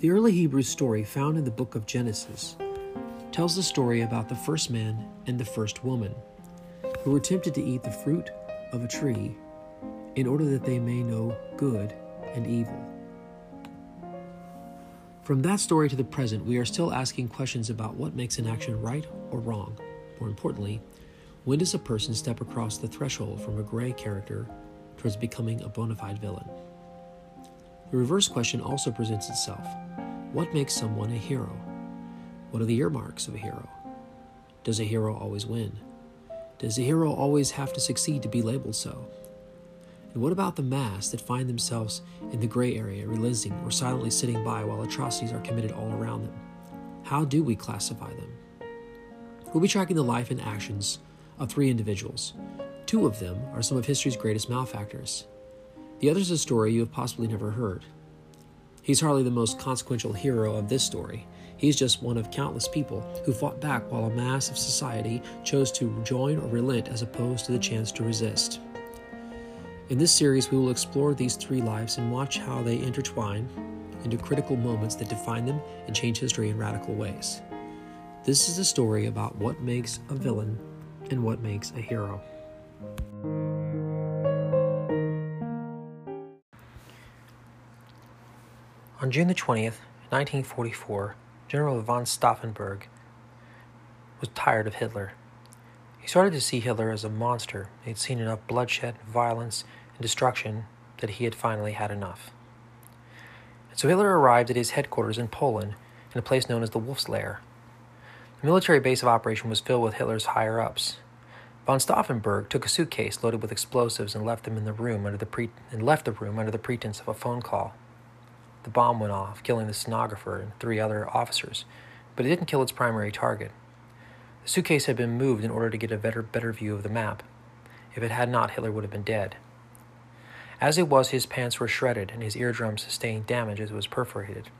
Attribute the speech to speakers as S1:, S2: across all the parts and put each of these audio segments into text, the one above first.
S1: The early Hebrew story found in the book of Genesis tells the story about the first man and the first woman who were tempted to eat the fruit of a tree in order that they may know good and evil. From that story to the present, we are still asking questions about what makes an action right or wrong. More importantly, when does a person step across the threshold from a gray character towards becoming a bona fide villain? The reverse question also presents itself What makes someone a hero? What are the earmarks of a hero? Does a hero always win? Does a hero always have to succeed to be labeled so? And what about the mass that find themselves in the gray area, relenting or silently sitting by while atrocities are committed all around them? How do we classify them? We'll be tracking the life and actions of three individuals. Two of them are some of history's greatest malefactors. The other is a story you have possibly never heard. He's hardly the most consequential hero of this story. He's just one of countless people who fought back while a mass of society chose to join or relent as opposed to the chance to resist. In this series, we will explore these three lives and watch how they intertwine into critical moments that define them and change history in radical ways. This is a story about what makes a villain and what makes a hero. On June the 20th, 1944, General von Stauffenberg was tired of Hitler. He started to see Hitler as a monster. He had seen enough bloodshed, violence, and destruction that he had finally had enough. And so Hitler arrived at his headquarters in Poland in a place known as the Wolf's Lair. The military base of operation was filled with Hitler's higher ups. Von Stauffenberg took a suitcase loaded with explosives and left them in the room under the pre- and left the room under the pretense of a phone call. The bomb went off, killing the stenographer and three other officers, but it didn't kill its primary target. The suitcase had been moved in order to get a better, better view of the map. If it had not, Hitler would have been dead. As it was, his pants were shredded and his eardrum sustained damage as it was perforated.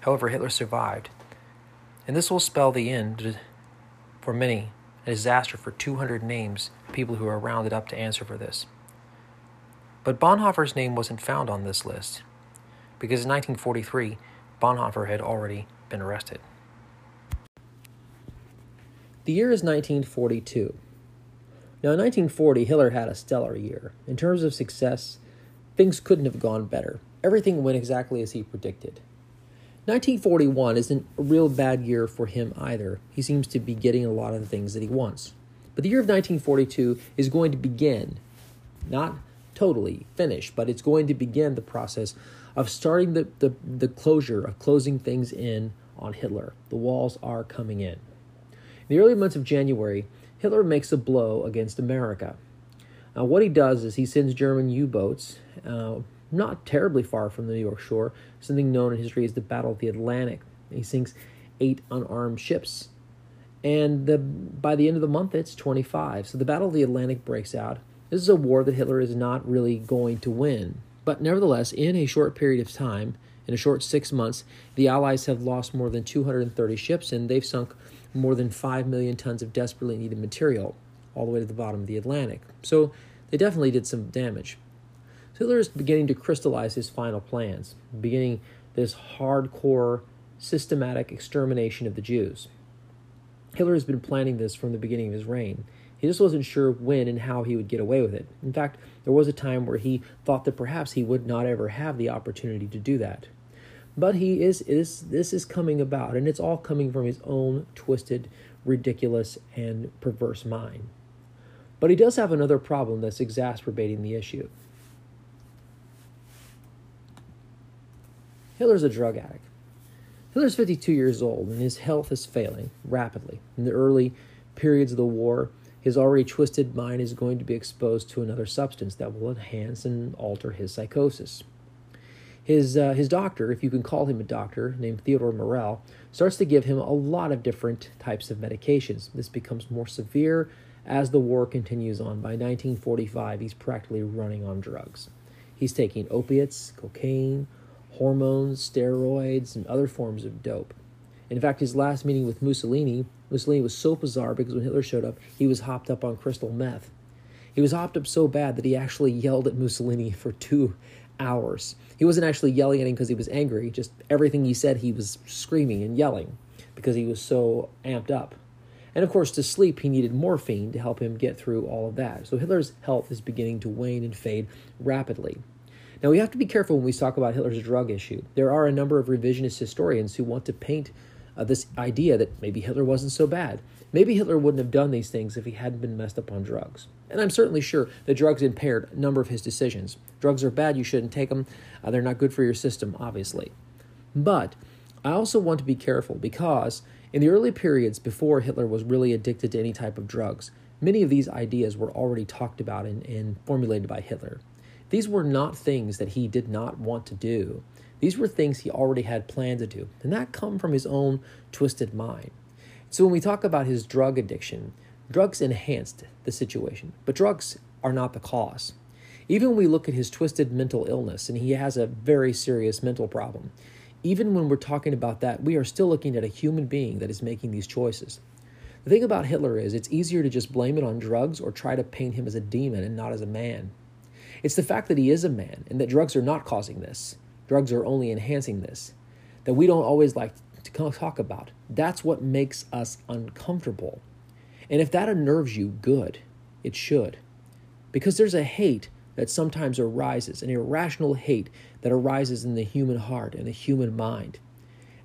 S1: However, Hitler survived, and this will spell the end for many, a disaster for 200 names, of people who are rounded up to answer for this. But Bonhoeffer's name wasn't found on this list because in 1943, Bonhoeffer had already been arrested. The year is 1942. Now, in 1940, Hitler had a stellar year. In terms of success, things couldn't have gone better. Everything went exactly as he predicted. 1941 isn't a real bad year for him either. He seems to be getting a lot of the things that he wants. But the year of 1942 is going to begin, not totally finished, but it's going to begin the process of starting the, the, the closure, of closing things in on Hitler. The walls are coming in. In the early months of January, Hitler makes a blow against America. Now, what he does is he sends German U boats, uh, not terribly far from the New York shore, something known in history as the Battle of the Atlantic. He sinks eight unarmed ships. And the, by the end of the month, it's 25. So the Battle of the Atlantic breaks out. This is a war that Hitler is not really going to win. But nevertheless, in a short period of time, in a short six months, the Allies have lost more than 230 ships and they've sunk more than 5 million tons of desperately needed material all the way to the bottom of the Atlantic. So they definitely did some damage. Hitler is beginning to crystallize his final plans, beginning this hardcore, systematic extermination of the Jews. Hitler has been planning this from the beginning of his reign. He just wasn't sure when and how he would get away with it. In fact, there was a time where he thought that perhaps he would not ever have the opportunity to do that. But he is, is this is coming about, and it's all coming from his own twisted, ridiculous, and perverse mind. But he does have another problem that's exacerbating the issue. Hitler's a drug addict. Hitler's 52 years old, and his health is failing rapidly. In the early periods of the war, his already twisted mind is going to be exposed to another substance that will enhance and alter his psychosis. His, uh, his doctor, if you can call him a doctor, named Theodore Morell, starts to give him a lot of different types of medications. This becomes more severe as the war continues on. By 1945, he's practically running on drugs. He's taking opiates, cocaine, hormones, steroids, and other forms of dope. In fact, his last meeting with Mussolini, Mussolini was so bizarre because when Hitler showed up, he was hopped up on crystal meth. He was hopped up so bad that he actually yelled at Mussolini for two hours. He wasn't actually yelling at him because he was angry, just everything he said, he was screaming and yelling because he was so amped up. And of course, to sleep, he needed morphine to help him get through all of that. So Hitler's health is beginning to wane and fade rapidly. Now, we have to be careful when we talk about Hitler's drug issue. There are a number of revisionist historians who want to paint uh, this idea that maybe Hitler wasn't so bad. Maybe Hitler wouldn't have done these things if he hadn't been messed up on drugs. And I'm certainly sure that drugs impaired a number of his decisions. Drugs are bad, you shouldn't take them. Uh, they're not good for your system, obviously. But I also want to be careful because in the early periods before Hitler was really addicted to any type of drugs, many of these ideas were already talked about and, and formulated by Hitler. These were not things that he did not want to do. These were things he already had planned to do, and that come from his own twisted mind. So when we talk about his drug addiction, drugs enhanced the situation, but drugs are not the cause. Even when we look at his twisted mental illness, and he has a very serious mental problem, even when we're talking about that, we are still looking at a human being that is making these choices. The thing about Hitler is it's easier to just blame it on drugs or try to paint him as a demon and not as a man. It's the fact that he is a man and that drugs are not causing this. Drugs are only enhancing this. That we don't always like to talk about. That's what makes us uncomfortable. And if that unnerves you, good. It should. Because there's a hate that sometimes arises, an irrational hate that arises in the human heart and the human mind.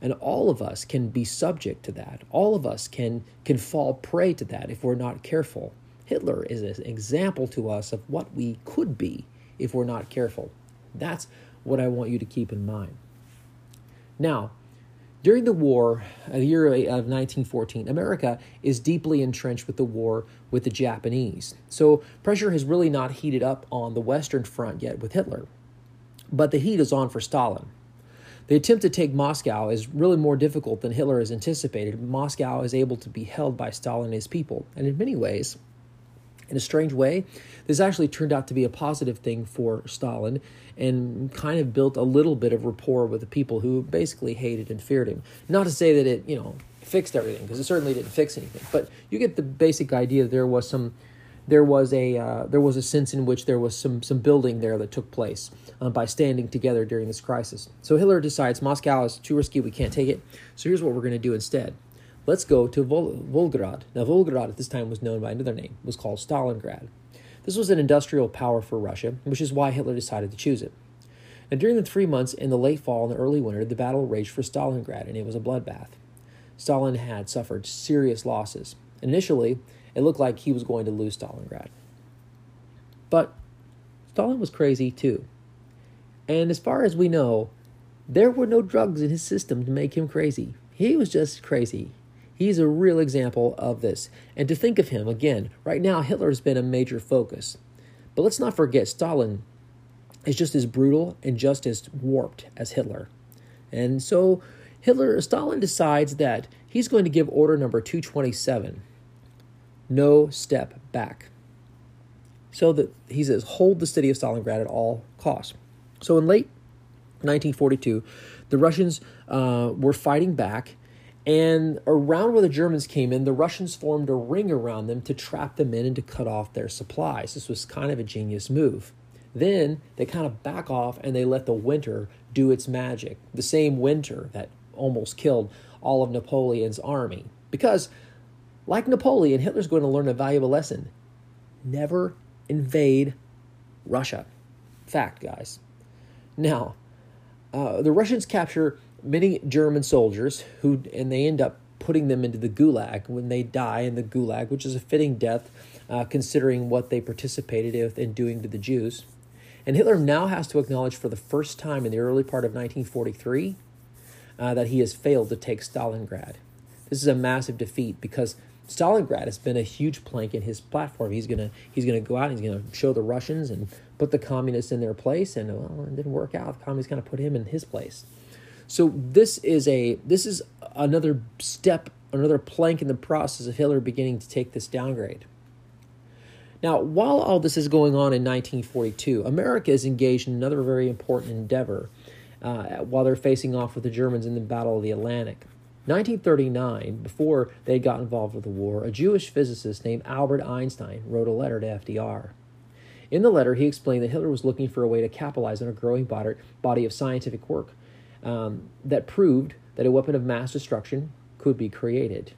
S1: And all of us can be subject to that. All of us can, can fall prey to that if we're not careful. Hitler is an example to us of what we could be if we're not careful. That's what I want you to keep in mind. Now, during the war, uh, the year of 1914, America is deeply entrenched with the war with the Japanese. So pressure has really not heated up on the Western Front yet with Hitler. But the heat is on for Stalin. The attempt to take Moscow is really more difficult than Hitler has anticipated. Moscow is able to be held by Stalin and his people. And in many ways, in a strange way, this actually turned out to be a positive thing for Stalin and kind of built a little bit of rapport with the people who basically hated and feared him. Not to say that it, you know, fixed everything because it certainly didn't fix anything, but you get the basic idea there was some there was a uh, there was a sense in which there was some some building there that took place uh, by standing together during this crisis. So Hitler decides Moscow is too risky, we can't take it. So here's what we're going to do instead. Let's go to Vol- Volgograd. Now, Volgograd at this time was known by another name, it was called Stalingrad. This was an industrial power for Russia, which is why Hitler decided to choose it. And during the three months in the late fall and the early winter, the battle raged for Stalingrad, and it was a bloodbath. Stalin had suffered serious losses. Initially, it looked like he was going to lose Stalingrad. But Stalin was crazy too. And as far as we know, there were no drugs in his system to make him crazy. He was just crazy. He's a real example of this. And to think of him, again, right now, Hitler has been a major focus. But let's not forget, Stalin is just as brutal and just as warped as Hitler. And so Hitler, Stalin decides that he's going to give order number 227 no step back. So that he says, hold the city of Stalingrad at all costs. So in late 1942, the Russians uh, were fighting back and around where the Germans came in, the Russians formed a ring around them to trap them in and to cut off their supplies. This was kind of a genius move. Then they kind of back off and they let the winter do its magic. The same winter that almost killed all of Napoleon's army. Because, like Napoleon, Hitler's going to learn a valuable lesson never invade Russia. Fact, guys. Now, uh, the Russians capture many German soldiers who, and they end up putting them into the gulag when they die in the gulag, which is a fitting death uh, considering what they participated in doing to the Jews. And Hitler now has to acknowledge for the first time in the early part of 1943 uh, that he has failed to take Stalingrad. This is a massive defeat because Stalingrad has been a huge plank in his platform. He's gonna he's gonna go out and he's gonna show the Russians and put the communists in their place, and well, it didn't work out. The communists kind of put him in his place. So this is a this is another step, another plank in the process of Hitler beginning to take this downgrade. Now, while all this is going on in 1942, America is engaged in another very important endeavor uh, while they're facing off with the Germans in the Battle of the Atlantic. 1939, before they got involved with the war, a Jewish physicist named Albert Einstein wrote a letter to FDR. In the letter, he explained that Hitler was looking for a way to capitalize on a growing body of scientific work um, that proved that a weapon of mass destruction could be created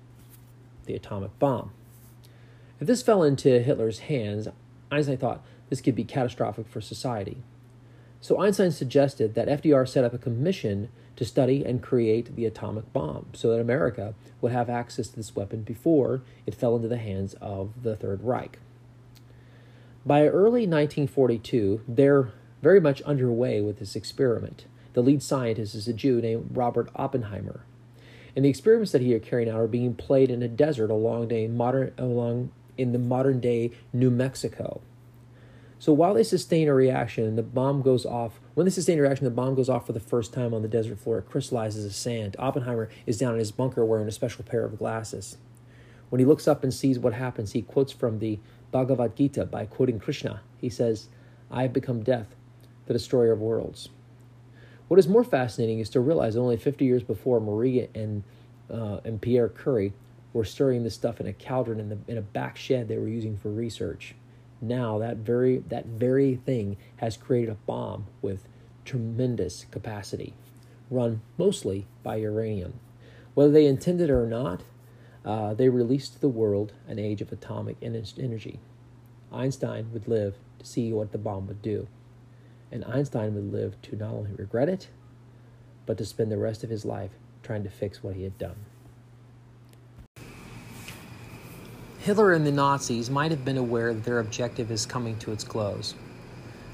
S1: the atomic bomb. If this fell into Hitler's hands, Einstein thought this could be catastrophic for society. So Einstein suggested that FDR set up a commission to study and create the atomic bomb so that America would have access to this weapon before it fell into the hands of the Third Reich. By early 1942, they're very much underway with this experiment. The lead scientist is a Jew named Robert Oppenheimer. And the experiments that he is carrying out are being played in a desert along, a modern, along in the modern day New Mexico. So while they sustain a reaction, and the bomb goes off. When they sustain a reaction, the bomb goes off for the first time on the desert floor. It crystallizes as sand. Oppenheimer is down in his bunker wearing a special pair of glasses. When he looks up and sees what happens, he quotes from the Bhagavad Gita by quoting Krishna. He says, I have become death, the destroyer of worlds. What is more fascinating is to realize that only 50 years before, Marie and, uh, and Pierre Curie were stirring this stuff in a cauldron in, the, in a back shed they were using for research. Now that very that very thing has created a bomb with tremendous capacity run mostly by uranium. Whether they intended it or not uh, they released to the world an age of atomic energy. Einstein would live to see what the bomb would do and einstein would live to not only regret it but to spend the rest of his life trying to fix what he had done Hitler and the Nazis might have been aware that their objective is coming to its close.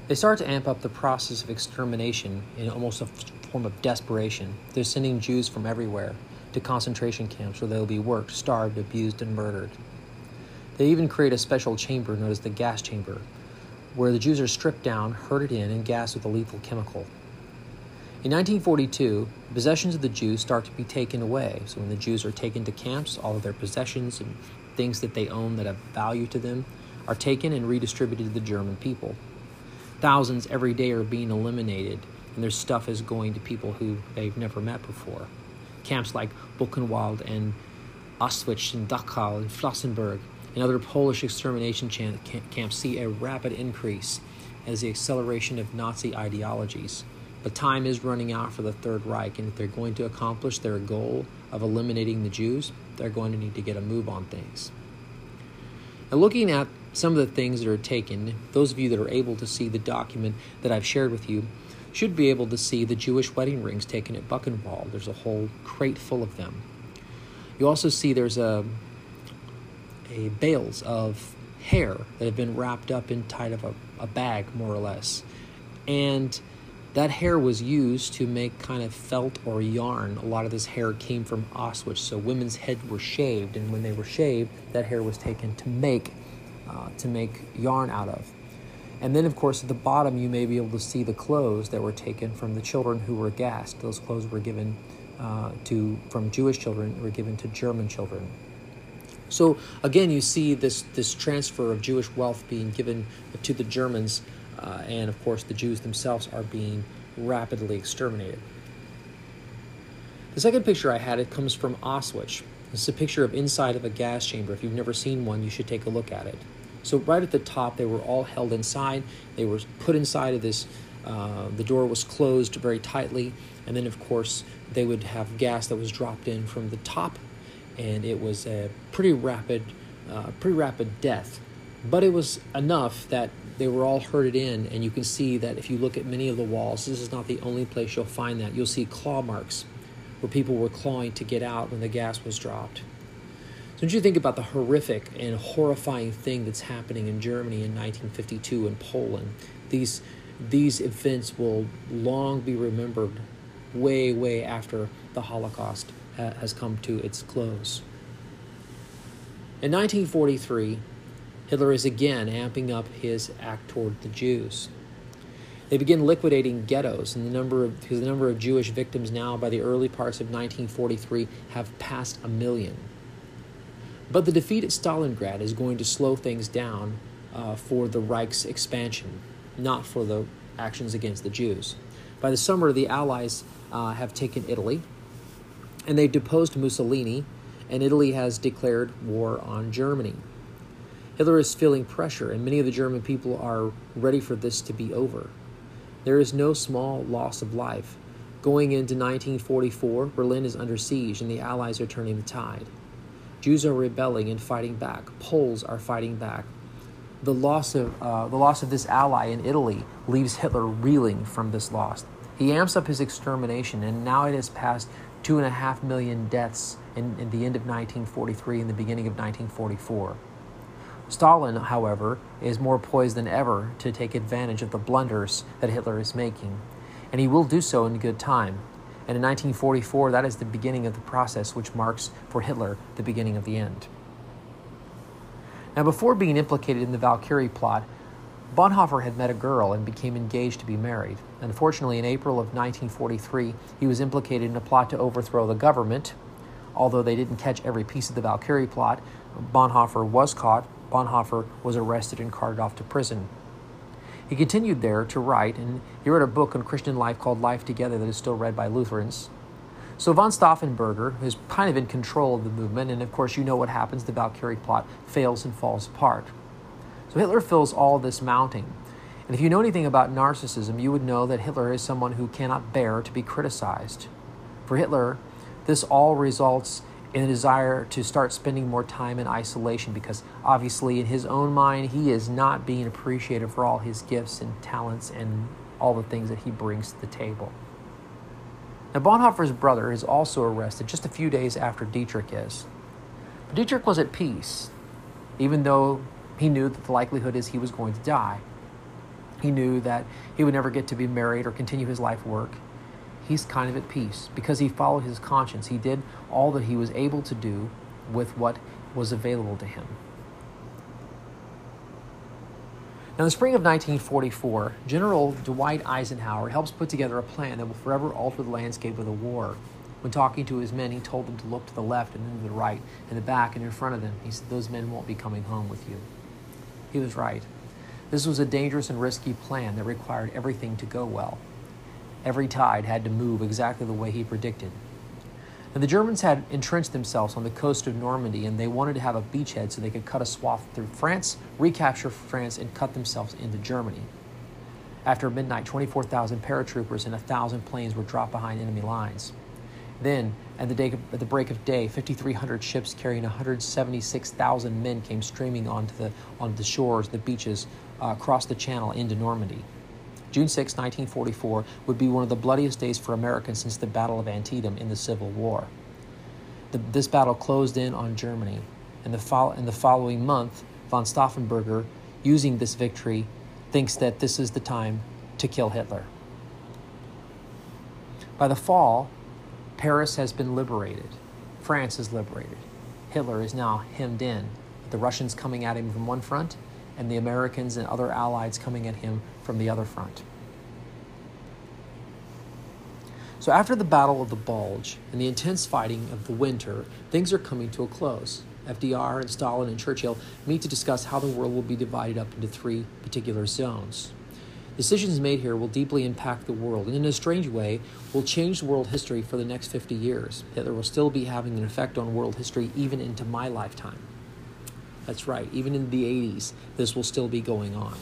S1: They start to amp up the process of extermination in almost a form of desperation. They're sending Jews from everywhere to concentration camps where they will be worked, starved, abused, and murdered. They even create a special chamber known as the gas chamber, where the Jews are stripped down, herded in, and gassed with a lethal chemical. In 1942, possessions of the Jews start to be taken away. So when the Jews are taken to camps, all of their possessions and things that they own that have value to them are taken and redistributed to the German people. Thousands every day are being eliminated, and their stuff is going to people who they've never met before. Camps like Buchenwald and Auschwitz and Dachau and Flossenburg and other Polish extermination camps see a rapid increase as the acceleration of Nazi ideologies. But time is running out for the Third Reich, and if they're going to accomplish their goal of eliminating the Jews, they're going to need to get a move on things. Now, looking at some of the things that are taken, those of you that are able to see the document that I've shared with you should be able to see the Jewish wedding rings taken at Buchenwald. There's a whole crate full of them. You also see there's a, a bales of hair that have been wrapped up inside of a, a bag, more or less. And that hair was used to make kind of felt or yarn. A lot of this hair came from Auschwitz, so women's heads were shaved, and when they were shaved, that hair was taken to make uh, to make yarn out of. And then, of course, at the bottom, you may be able to see the clothes that were taken from the children who were gassed. Those clothes were given uh, to from Jewish children were given to German children. So again, you see this this transfer of Jewish wealth being given to the Germans uh, and of course, the Jews themselves are being rapidly exterminated. The second picture I had it comes from Auschwitz. It's a picture of inside of a gas chamber. If you've never seen one, you should take a look at it. So right at the top, they were all held inside. They were put inside of this. Uh, the door was closed very tightly, and then of course they would have gas that was dropped in from the top, and it was a pretty rapid, uh, pretty rapid death. But it was enough that they were all herded in, and you can see that if you look at many of the walls, this is not the only place you'll find that. You'll see claw marks where people were clawing to get out when the gas was dropped. So, don't you think about the horrific and horrifying thing that's happening in Germany in 1952 and Poland? These these events will long be remembered, way way after the Holocaust has come to its close. In 1943, Hitler is again amping up his act toward the Jews. They begin liquidating ghettos, and the number of because the number of Jewish victims now by the early parts of 1943 have passed a million. But the defeat at Stalingrad is going to slow things down uh, for the Reich's expansion, not for the actions against the Jews. By the summer, the Allies uh, have taken Italy, and they've deposed Mussolini, and Italy has declared war on Germany. Hitler is feeling pressure, and many of the German people are ready for this to be over. There is no small loss of life. Going into 1944, Berlin is under siege, and the Allies are turning the tide. Jews are rebelling and fighting back. Poles are fighting back. The loss of uh, the loss of this ally in Italy leaves Hitler reeling from this loss. He amps up his extermination, and now it has passed two and a half million deaths in, in the end of 1943 and the beginning of 1944. Stalin, however, is more poised than ever to take advantage of the blunders that Hitler is making, and he will do so in good time. And in 1944, that is the beginning of the process which marks for Hitler the beginning of the end. Now, before being implicated in the Valkyrie plot, Bonhoeffer had met a girl and became engaged to be married. Unfortunately, in April of 1943, he was implicated in a plot to overthrow the government. Although they didn't catch every piece of the Valkyrie plot, Bonhoeffer was caught. Bonhoeffer was arrested and carted off to prison. He continued there to write, and he wrote a book on Christian life called Life Together that is still read by Lutherans. So von Stauffenberger is kind of in control of the movement, and of course, you know what happens. The Valkyrie plot fails and falls apart. So Hitler fills all this mounting. And if you know anything about narcissism, you would know that Hitler is someone who cannot bear to be criticized. For Hitler, this all results in a desire to start spending more time in isolation because obviously, in his own mind, he is not being appreciated for all his gifts and talents and all the things that he brings to the table. Now, Bonhoeffer's brother is also arrested just a few days after Dietrich is. But Dietrich was at peace, even though he knew that the likelihood is he was going to die. He knew that he would never get to be married or continue his life work. He's kind of at peace because he followed his conscience. He did all that he was able to do with what was available to him. Now, in the spring of 1944, General Dwight Eisenhower helps put together a plan that will forever alter the landscape of the war. When talking to his men, he told them to look to the left and then to the right, and the back and in front of them. He said, Those men won't be coming home with you. He was right. This was a dangerous and risky plan that required everything to go well. Every tide had to move exactly the way he predicted. Now, the Germans had entrenched themselves on the coast of Normandy and they wanted to have a beachhead so they could cut a swath through France, recapture France, and cut themselves into Germany. After midnight, 24,000 paratroopers and 1,000 planes were dropped behind enemy lines. Then, at the, day, at the break of day, 5,300 ships carrying 176,000 men came streaming onto the, onto the shores, the beaches, uh, across the channel into Normandy. June 6, 1944, would be one of the bloodiest days for Americans since the Battle of Antietam in the Civil War. The, this battle closed in on Germany, and the, fo- in the following month, von Stauffenberger, using this victory, thinks that this is the time to kill Hitler. By the fall, Paris has been liberated. France is liberated. Hitler is now hemmed in. The Russians coming at him from one front, and the Americans and other allies coming at him from the other front. So, after the Battle of the Bulge and the intense fighting of the winter, things are coming to a close. FDR and Stalin and Churchill meet to discuss how the world will be divided up into three particular zones. Decisions made here will deeply impact the world, and in a strange way, will change world history for the next 50 years. Hitler will still be having an effect on world history even into my lifetime. That's right, even in the 80s, this will still be going on.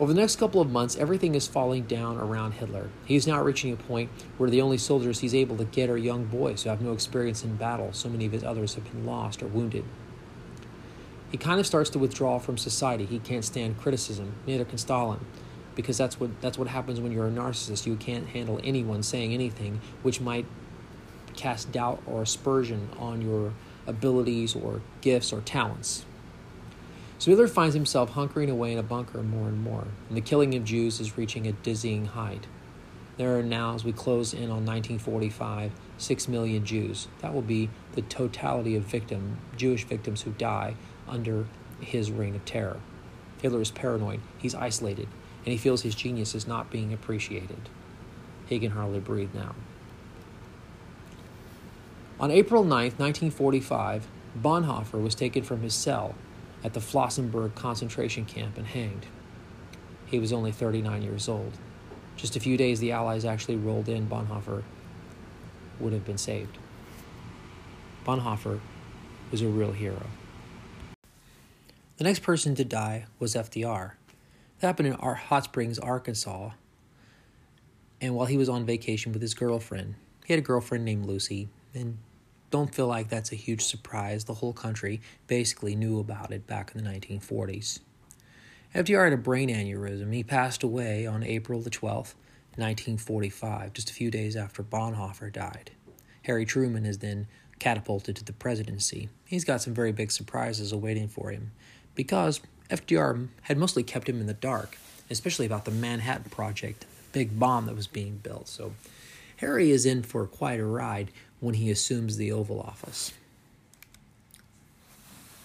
S1: Over the next couple of months, everything is falling down around Hitler. He is now reaching a point where the only soldiers he's able to get are young boys who have no experience in battle. So many of his others have been lost or wounded. He kind of starts to withdraw from society. He can't stand criticism. Neither can Stalin, because that's what that's what happens when you're a narcissist. You can't handle anyone saying anything which might cast doubt or aspersion on your abilities or gifts or talents. So Hitler finds himself hunkering away in a bunker more and more, and the killing of Jews is reaching a dizzying height. There are now, as we close in on 1945, six million Jews. That will be the totality of victim Jewish victims who die under his reign of terror. Hitler is paranoid, he's isolated, and he feels his genius is not being appreciated. He can hardly breathe now. On April 9, 1945, Bonhoeffer was taken from his cell at the Flossenburg concentration camp and hanged. He was only 39 years old. Just a few days the Allies actually rolled in, Bonhoeffer would have been saved. Bonhoeffer was a real hero. The next person to die was FDR. That happened in Hot Springs, Arkansas. And while he was on vacation with his girlfriend, he had a girlfriend named Lucy, and don't feel like that's a huge surprise. The whole country basically knew about it back in the 1940s. FDR had a brain aneurysm. He passed away on April the 12th, 1945, just a few days after Bonhoeffer died. Harry Truman is then catapulted to the presidency. He's got some very big surprises awaiting for him because FDR had mostly kept him in the dark, especially about the Manhattan Project, the big bomb that was being built. So Harry is in for quite a ride when he assumes the Oval Office.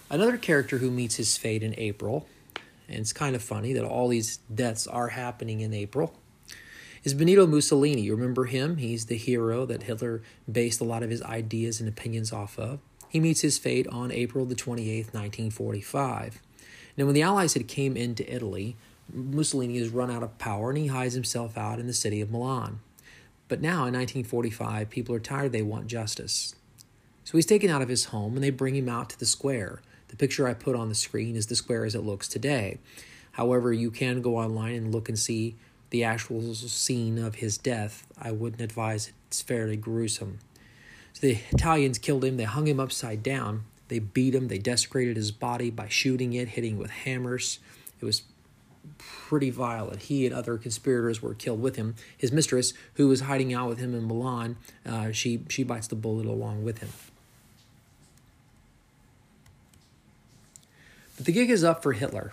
S1: Another character who meets his fate in April, and it's kind of funny that all these deaths are happening in April, is Benito Mussolini. You remember him? He's the hero that Hitler based a lot of his ideas and opinions off of. He meets his fate on April the 28th, 1945. Now, when the Allies had came into Italy, Mussolini has run out of power and he hides himself out in the city of Milan. But now, in 1945, people are tired, they want justice. So he's taken out of his home and they bring him out to the square. The picture I put on the screen is the square as it looks today. However, you can go online and look and see the actual scene of his death. I wouldn't advise it. It's fairly gruesome. So the Italians killed him, they hung him upside down, they beat him, they desecrated his body by shooting it, hitting with hammers. It was pretty violent. He and other conspirators were killed with him. His mistress, who was hiding out with him in Milan, uh, she she bites the bullet along with him. But the gig is up for Hitler.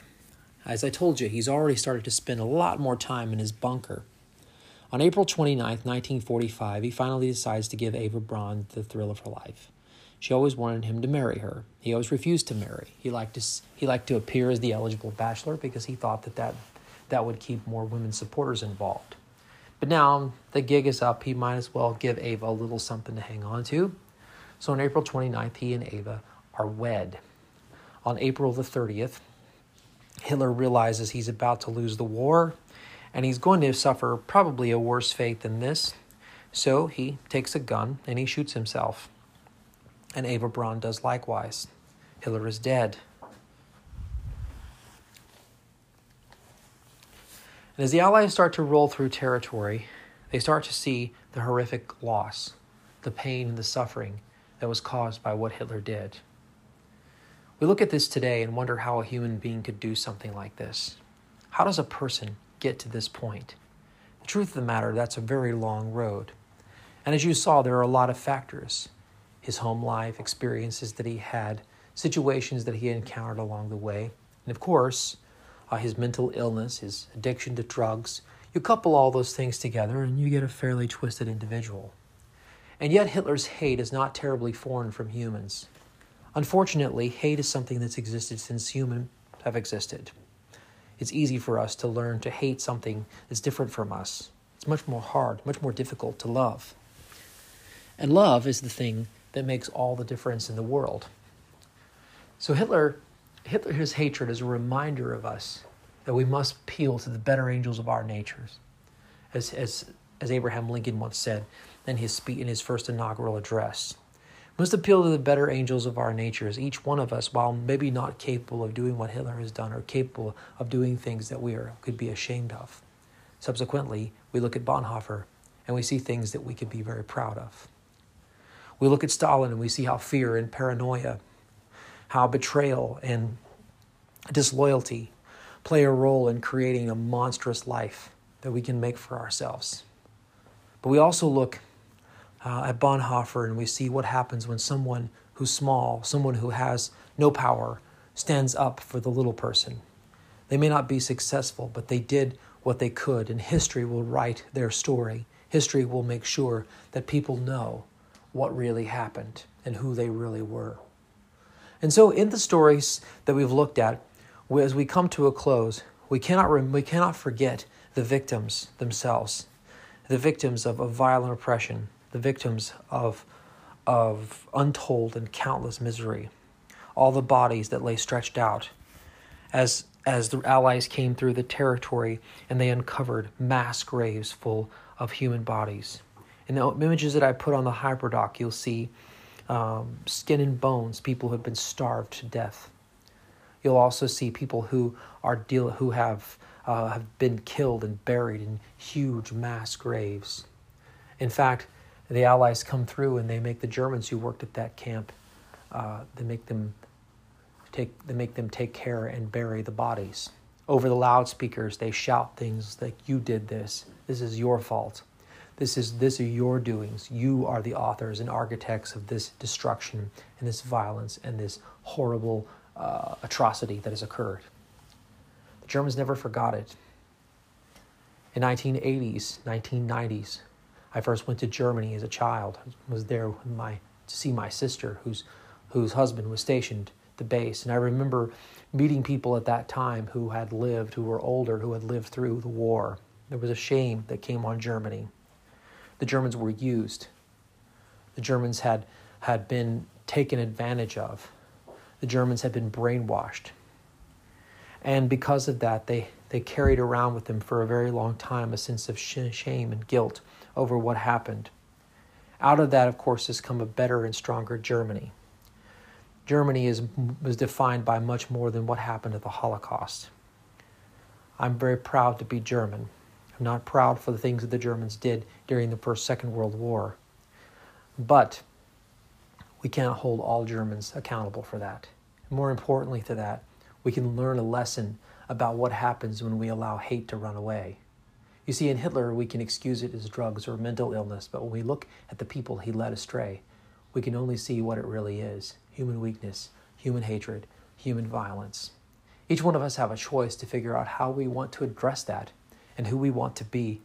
S1: As I told you, he's already started to spend a lot more time in his bunker. On April 29, 1945, he finally decides to give Ava Braun the thrill of her life. She always wanted him to marry her. He always refused to marry. He liked to, he liked to appear as the eligible bachelor because he thought that, that that would keep more women supporters involved. But now the gig is up, he might as well give Ava a little something to hang on to. So on April 29th, he and Ava are wed. On April the 30th, Hitler realizes he's about to lose the war and he's going to suffer probably a worse fate than this. So he takes a gun and he shoots himself. And Eva Braun does likewise. Hitler is dead. And as the Allies start to roll through territory, they start to see the horrific loss, the pain and the suffering that was caused by what Hitler did. We look at this today and wonder how a human being could do something like this. How does a person get to this point? The truth of the matter, that's a very long road. And as you saw, there are a lot of factors his home life, experiences that he had, situations that he encountered along the way, and of course, uh, his mental illness, his addiction to drugs. You couple all those things together and you get a fairly twisted individual. And yet, Hitler's hate is not terribly foreign from humans. Unfortunately, hate is something that's existed since humans have existed. It's easy for us to learn to hate something that's different from us. It's much more hard, much more difficult to love. And love is the thing that makes all the difference in the world. So Hitler, Hitler his hatred is a reminder of us that we must appeal to the better angels of our natures. As, as, as Abraham Lincoln once said in his, speech, in his first inaugural address, must appeal to the better angels of our natures. Each one of us, while maybe not capable of doing what Hitler has done, are capable of doing things that we are, could be ashamed of. Subsequently, we look at Bonhoeffer and we see things that we could be very proud of. We look at Stalin and we see how fear and paranoia, how betrayal and disloyalty play a role in creating a monstrous life that we can make for ourselves. But we also look uh, at Bonhoeffer and we see what happens when someone who's small, someone who has no power, stands up for the little person. They may not be successful, but they did what they could, and history will write their story. History will make sure that people know what really happened and who they really were. And so, in the stories that we've looked at, as we come to a close, we cannot, we cannot forget the victims themselves, the victims of, of violent oppression, the victims of, of untold and countless misery, all the bodies that lay stretched out as, as the Allies came through the territory and they uncovered mass graves full of human bodies. In the images that I put on the hyperdoc, you'll see um, skin and bones, people who have been starved to death. You'll also see people who are deal who have uh, have been killed and buried in huge mass graves. In fact, the Allies come through and they make the Germans who worked at that camp, uh, they make them take they make them take care and bury the bodies. Over the loudspeakers, they shout things like, "You did this. This is your fault. This is this are your doings. You are the authors and architects of this destruction and this violence and this horrible uh, atrocity that has occurred." The Germans never forgot it. In 1980s, 1990s, I first went to Germany as a child. I was there my, to see my sister, whose, whose husband was stationed at the base. And I remember meeting people at that time who had lived, who were older, who had lived through the war. There was a shame that came on Germany. The Germans were used. The Germans had, had been taken advantage of. The Germans had been brainwashed. And because of that, they, they carried around with them for a very long time a sense of shame and guilt over what happened. Out of that, of course, has come a better and stronger Germany. Germany is, was defined by much more than what happened at the Holocaust. I'm very proud to be German. I'm not proud for the things that the Germans did during the First Second World War. But we can't hold all Germans accountable for that. More importantly to that, we can learn a lesson about what happens when we allow hate to run away. You see, in Hitler, we can excuse it as drugs or mental illness, but when we look at the people he led astray, we can only see what it really is human weakness, human hatred, human violence. Each one of us have a choice to figure out how we want to address that and who we want to be,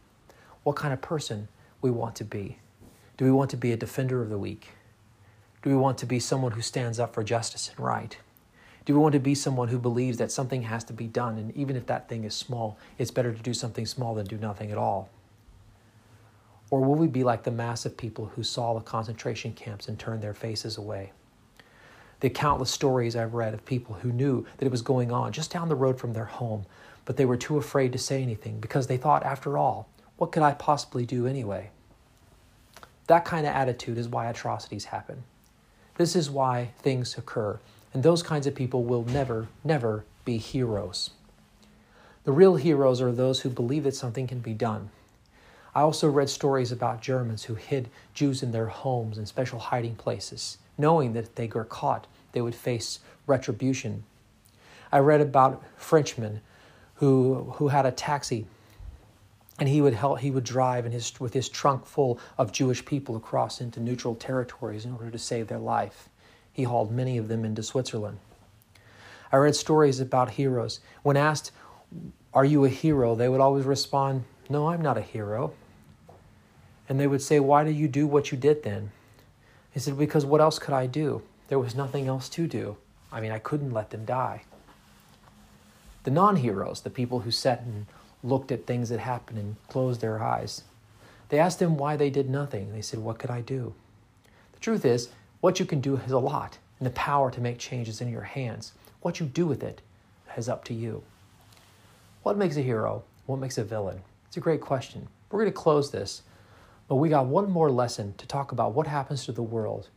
S1: what kind of person we want to be. Do we want to be a defender of the weak? Do we want to be someone who stands up for justice and right? Do we want to be someone who believes that something has to be done, and even if that thing is small, it's better to do something small than do nothing at all? Or will we be like the mass of people who saw the concentration camps and turned their faces away? The countless stories I've read of people who knew that it was going on just down the road from their home, but they were too afraid to say anything because they thought, after all, what could I possibly do anyway? That kind of attitude is why atrocities happen. This is why things occur and those kinds of people will never, never be heroes. The real heroes are those who believe that something can be done. I also read stories about Germans who hid Jews in their homes and special hiding places, knowing that if they were caught, they would face retribution. I read about Frenchmen who, who had a taxi and he would help he would drive in his, with his trunk full of Jewish people across into neutral territories in order to save their life. He hauled many of them into Switzerland. I read stories about heroes. When asked, Are you a hero? they would always respond, No, I'm not a hero. And they would say, Why do you do what you did then? He said, Because what else could I do? There was nothing else to do. I mean, I couldn't let them die. The non heroes, the people who sat and looked at things that happened and closed their eyes, they asked them why they did nothing. They said, What could I do? The truth is, what you can do is a lot, and the power to make changes in your hands. What you do with it is up to you. What makes a hero? What makes a villain? It's a great question. We're going to close this, but we got one more lesson to talk about what happens to the world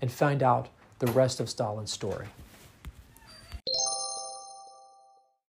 S1: and find out the rest of Stalin's story.